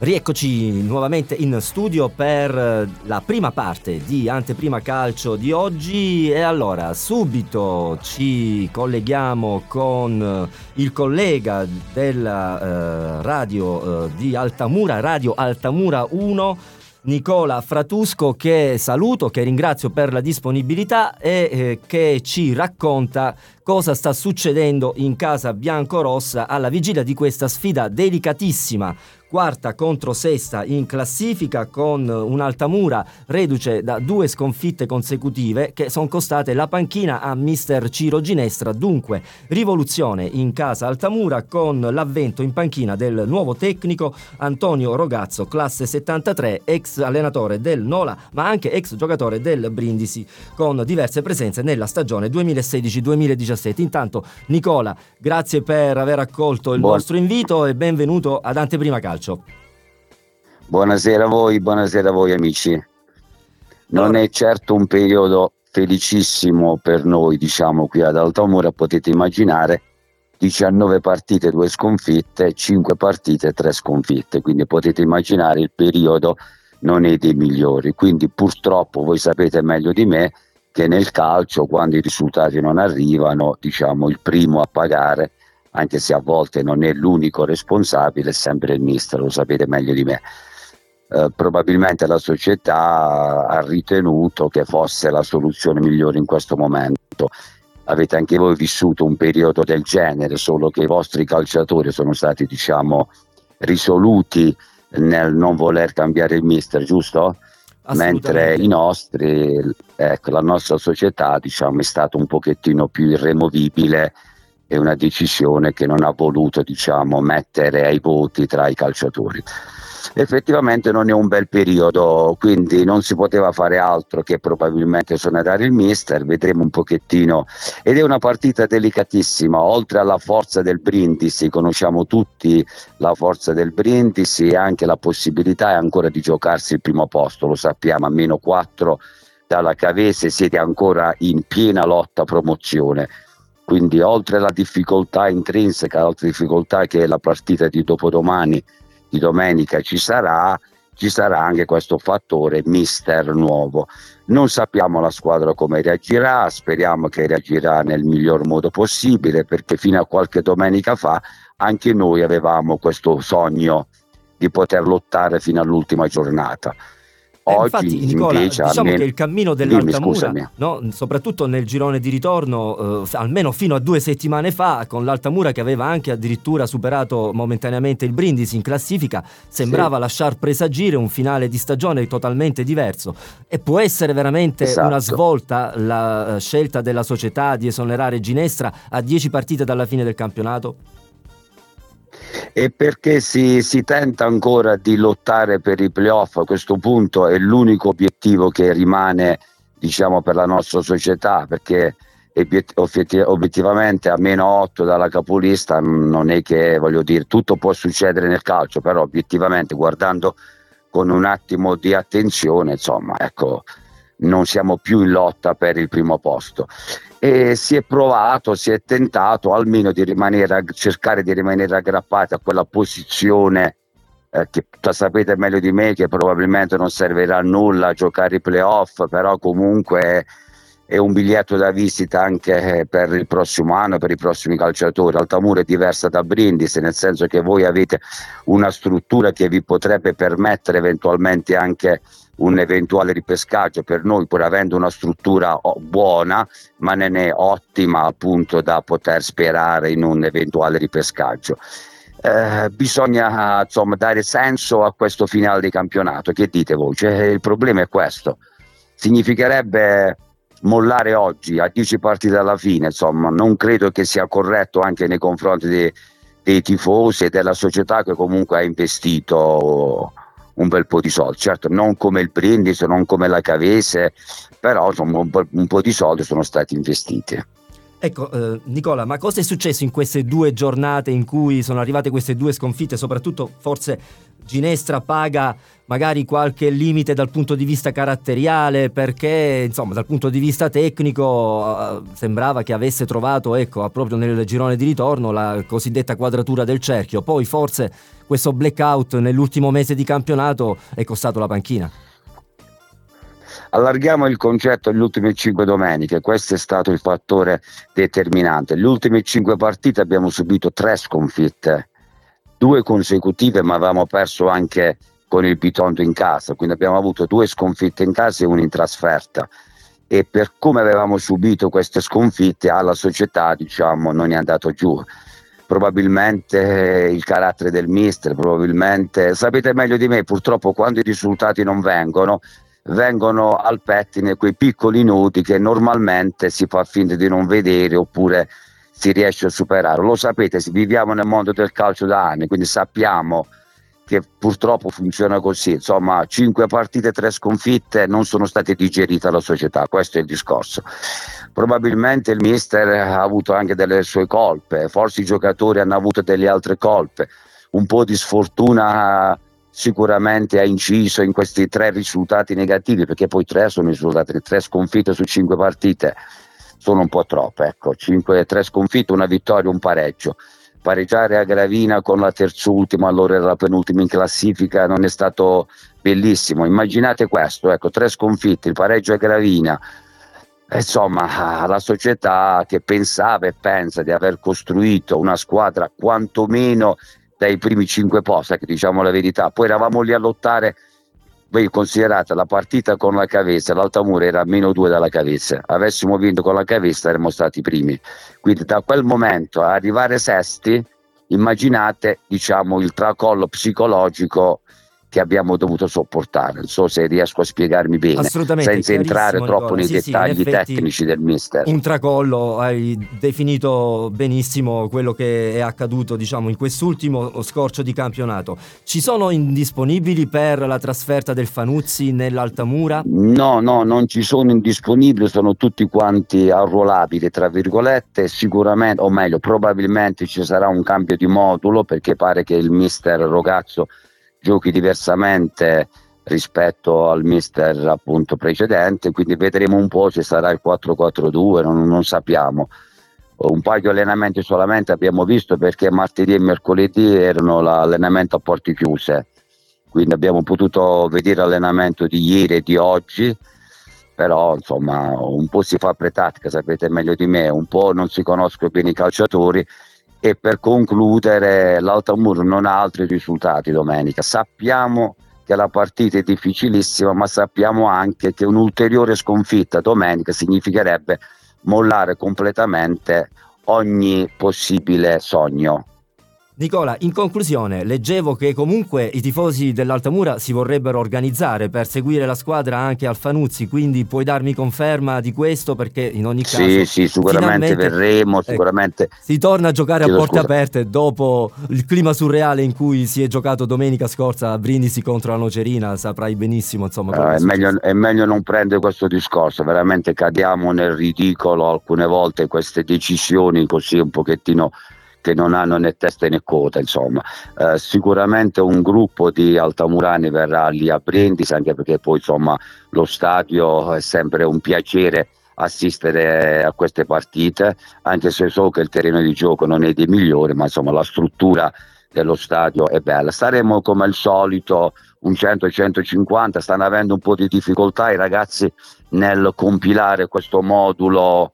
Rieccoci nuovamente in studio per eh, la prima parte di Anteprima Calcio di oggi. E allora subito ci colleghiamo con eh, il collega della eh, radio eh, di Altamura, Radio Altamura 1, Nicola Fratusco che saluto, che ringrazio per la disponibilità e eh, che ci racconta cosa sta succedendo in casa biancorossa alla vigilia di questa sfida delicatissima quarta contro sesta in classifica con un'Altamura reduce da due sconfitte consecutive che sono costate la panchina a mister Ciro Ginestra, dunque rivoluzione in casa Altamura con l'avvento in panchina del nuovo tecnico Antonio Rogazzo, classe 73, ex allenatore del Nola ma anche ex giocatore del Brindisi con diverse presenze nella stagione 2016-2017. Intanto Nicola, grazie per aver accolto il Buon... nostro invito e benvenuto ad Anteprima Calcio calcio. Buonasera a voi, buonasera a voi amici. Non è certo un periodo felicissimo per noi, diciamo, qui ad Altamura, potete immaginare 19 partite, 2 sconfitte, 5 partite, 3 sconfitte, quindi potete immaginare il periodo non è dei migliori. Quindi purtroppo voi sapete meglio di me che nel calcio quando i risultati non arrivano, diciamo, il primo a pagare anche se a volte non è l'unico responsabile, è sempre il mister, lo sapete meglio di me. Eh, probabilmente la società ha ritenuto che fosse la soluzione migliore in questo momento. Avete anche voi vissuto un periodo del genere, solo che i vostri calciatori sono stati, diciamo, risoluti nel non voler cambiare il mister, giusto? Mentre i nostri, ecco, la nostra società, diciamo, è stata un pochettino più irremovibile è una decisione che non ha voluto diciamo, mettere ai voti tra i calciatori. Effettivamente non è un bel periodo, quindi non si poteva fare altro che probabilmente sonare il mister, vedremo un pochettino. Ed è una partita delicatissima, oltre alla forza del Brindisi, conosciamo tutti la forza del Brindisi e anche la possibilità ancora di giocarsi il primo posto, lo sappiamo, a meno 4 dalla Cavese siete ancora in piena lotta promozione quindi oltre alla difficoltà intrinseca, altre difficoltà che la partita di dopodomani, di domenica ci sarà, ci sarà anche questo fattore mister nuovo. Non sappiamo la squadra come reagirà, speriamo che reagirà nel miglior modo possibile perché fino a qualche domenica fa anche noi avevamo questo sogno di poter lottare fino all'ultima giornata. Eh, Oggi, infatti, Nicola, diciamo almeno... che il cammino dell'Altamura, no, soprattutto nel girone di ritorno, eh, almeno fino a due settimane fa, con l'Altamura che aveva anche addirittura superato momentaneamente il Brindisi in classifica, sembrava sì. lasciar presagire un finale di stagione totalmente diverso. E può essere veramente esatto. una svolta la uh, scelta della società di esonerare Ginestra a dieci partite dalla fine del campionato? E perché si, si, tenta ancora di lottare per i playoff? A questo punto è l'unico obiettivo che rimane diciamo per la nostra società perché obiettivamente a meno 8 dalla capolista non è che voglio dire tutto può succedere nel calcio però obiettivamente guardando con un attimo di attenzione insomma ecco non siamo più in lotta per il primo posto e si è provato, si è tentato almeno di rimanere, cercare di rimanere aggrappati a quella posizione eh, che sapete meglio di me che probabilmente non servirà a nulla a giocare i playoff, però comunque è un biglietto da visita anche per il prossimo anno, per i prossimi calciatori. Altamura è diversa da Brindisi, nel senso che voi avete una struttura che vi potrebbe permettere eventualmente anche un eventuale ripescaggio per noi pur avendo una struttura buona ma non è ottima appunto da poter sperare in un eventuale ripescaggio. Eh, bisogna insomma dare senso a questo finale di campionato. Che dite voi? Cioè, il problema è questo. Significherebbe mollare oggi a 10 partite alla fine insomma non credo che sia corretto anche nei confronti dei, dei tifosi e della società che comunque ha investito un bel po' di soldi, certo non come il Brindisi, non come la Cavese, però insomma, un, po', un po' di soldi sono stati investiti. Ecco, eh, Nicola, ma cosa è successo in queste due giornate in cui sono arrivate queste due sconfitte, soprattutto forse Ginestra paga magari qualche limite dal punto di vista caratteriale perché insomma dal punto di vista tecnico uh, sembrava che avesse trovato ecco proprio nel girone di ritorno la cosiddetta quadratura del cerchio. Poi forse questo blackout nell'ultimo mese di campionato è costato la panchina Allarghiamo il concetto alle ultime cinque domeniche, questo è stato il fattore determinante. Le ultime cinque partite abbiamo subito tre sconfitte, due consecutive, ma avevamo perso anche con il Pitonto in casa, quindi abbiamo avuto due sconfitte in casa e una in trasferta. E per come avevamo subito queste sconfitte alla società, diciamo, non è andato giù probabilmente il carattere del mister, probabilmente sapete meglio di me, purtroppo quando i risultati non vengono vengono al pettine quei piccoli nodi che normalmente si fa finta di non vedere oppure si riesce a superare. Lo sapete, viviamo nel mondo del calcio da anni, quindi sappiamo che purtroppo funziona così. Insomma, cinque partite, tre sconfitte non sono state digerite alla società, questo è il discorso. Probabilmente il mister ha avuto anche delle sue colpe, forse i giocatori hanno avuto delle altre colpe, un po' di sfortuna sicuramente ha inciso in questi tre risultati negativi, perché poi tre sono risultati, tre sconfitte su cinque partite sono un po' troppe, ecco, cinque, tre sconfitte, una vittoria, un pareggio. Pareggiare a Gravina con la terzultima, allora era la penultima in classifica, non è stato bellissimo. Immaginate questo, ecco, tre sconfitte, il pareggio a Gravina, insomma, la società che pensava e pensa di aver costruito una squadra quantomeno dai primi cinque posti, che diciamo la verità. Poi eravamo lì a lottare, voi considerate la partita con la Cavezza, l'Altamura era meno due dalla Cavezza, avessimo vinto con la Cavezza saremmo stati primi. Quindi da quel momento a arrivare sesti, immaginate diciamo, il tracollo psicologico che abbiamo dovuto sopportare. Non so se riesco a spiegarmi bene, senza entrare troppo nei sì, dettagli sì, tecnici del mister. Un tracollo, hai definito benissimo quello che è accaduto diciamo, in quest'ultimo scorcio di campionato. Ci sono indisponibili per la trasferta del Fanuzzi nell'Altamura? No, no, non ci sono indisponibili, sono tutti quanti arruolabili, tra virgolette, sicuramente, o meglio, probabilmente ci sarà un cambio di modulo perché pare che il mister Rogazzo giochi diversamente rispetto al mister appunto precedente, quindi vedremo un po' se sarà il 4-4-2, non, non sappiamo. Un paio di allenamenti solamente abbiamo visto perché martedì e mercoledì erano l'allenamento a porte chiuse, quindi abbiamo potuto vedere l'allenamento di ieri e di oggi, però insomma un po' si fa pretattica, sapete meglio di me, un po' non si conoscono bene i calciatori e per concludere, l'Altamuro non ha altri risultati domenica. Sappiamo che la partita è difficilissima, ma sappiamo anche che un'ulteriore sconfitta domenica significherebbe mollare completamente ogni possibile sogno. Nicola, in conclusione, leggevo che comunque i tifosi dell'Altamura si vorrebbero organizzare per seguire la squadra anche al Fanuzzi, quindi puoi darmi conferma di questo perché in ogni caso... Sì, sì, sicuramente verremo, ecco, sicuramente... Ecco, si torna a giocare a porte scusa. aperte dopo il clima surreale in cui si è giocato domenica scorsa a Brindisi contro la Nocerina, saprai benissimo insomma... Uh, è, meglio, è meglio non prendere questo discorso, veramente cadiamo nel ridicolo alcune volte queste decisioni così un pochettino che non hanno né testa né coda, insomma. Eh, sicuramente un gruppo di altamurani verrà lì a Brindisi, anche perché poi insomma lo stadio è sempre un piacere assistere a queste partite, anche se so che il terreno di gioco non è dei migliori, ma insomma la struttura dello stadio è bella. Staremo come al solito un 100-150, stanno avendo un po' di difficoltà i ragazzi nel compilare questo modulo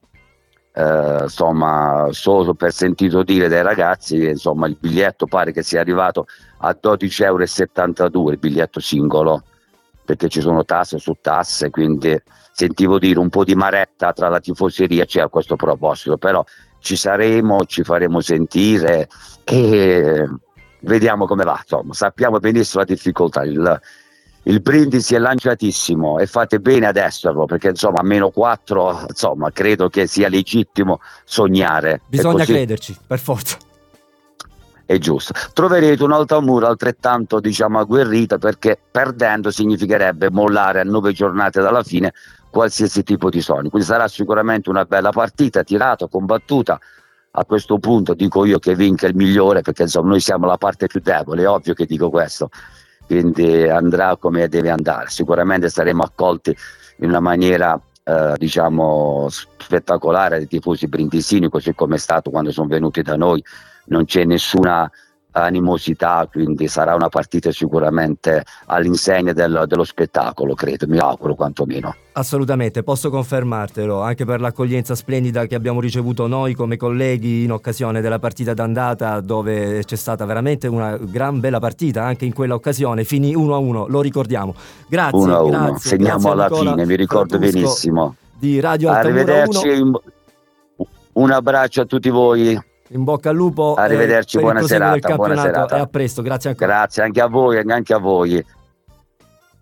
eh, insomma, solo per sentito dire dai ragazzi, insomma, il biglietto pare che sia arrivato a 12,72 euro, il biglietto singolo, perché ci sono tasse su tasse, quindi sentivo dire un po' di maretta tra la tifoseria c'è a questo proposito, però ci saremo, ci faremo sentire e vediamo come va, insomma, sappiamo benissimo la difficoltà, il, il brindisi è lanciatissimo e fate bene ad esserlo perché insomma a meno 4 insomma credo che sia legittimo sognare. Bisogna crederci per forza. È giusto. Troverete un'altra mura altrettanto diciamo agguerrita perché perdendo significherebbe mollare a nove giornate dalla fine qualsiasi tipo di sogno. Quindi sarà sicuramente una bella partita tirata combattuta. A questo punto dico io che vinca il migliore perché insomma noi siamo la parte più debole è ovvio che dico questo quindi andrà come deve andare. Sicuramente saremo accolti in una maniera eh, diciamo spettacolare dai tifosi brindisini, così come è stato quando sono venuti da noi. Non c'è nessuna animosità, quindi sarà una partita sicuramente all'insegna del, dello spettacolo, credo, mi auguro quantomeno. Assolutamente, posso confermartelo, anche per l'accoglienza splendida che abbiamo ricevuto noi come colleghi in occasione della partita d'andata dove c'è stata veramente una gran bella partita, anche in quella occasione finì 1-1, lo ricordiamo. Grazie, 1-1, grazie, segniamo grazie alla fine, mi ricordo Fratusco benissimo. Di Radio Altamura Arrivederci, 1. un abbraccio a tutti voi. In bocca al lupo. Arrivederci, buona serata, buona serata. E a presto, grazie ancora. Grazie anche a voi, anche a voi.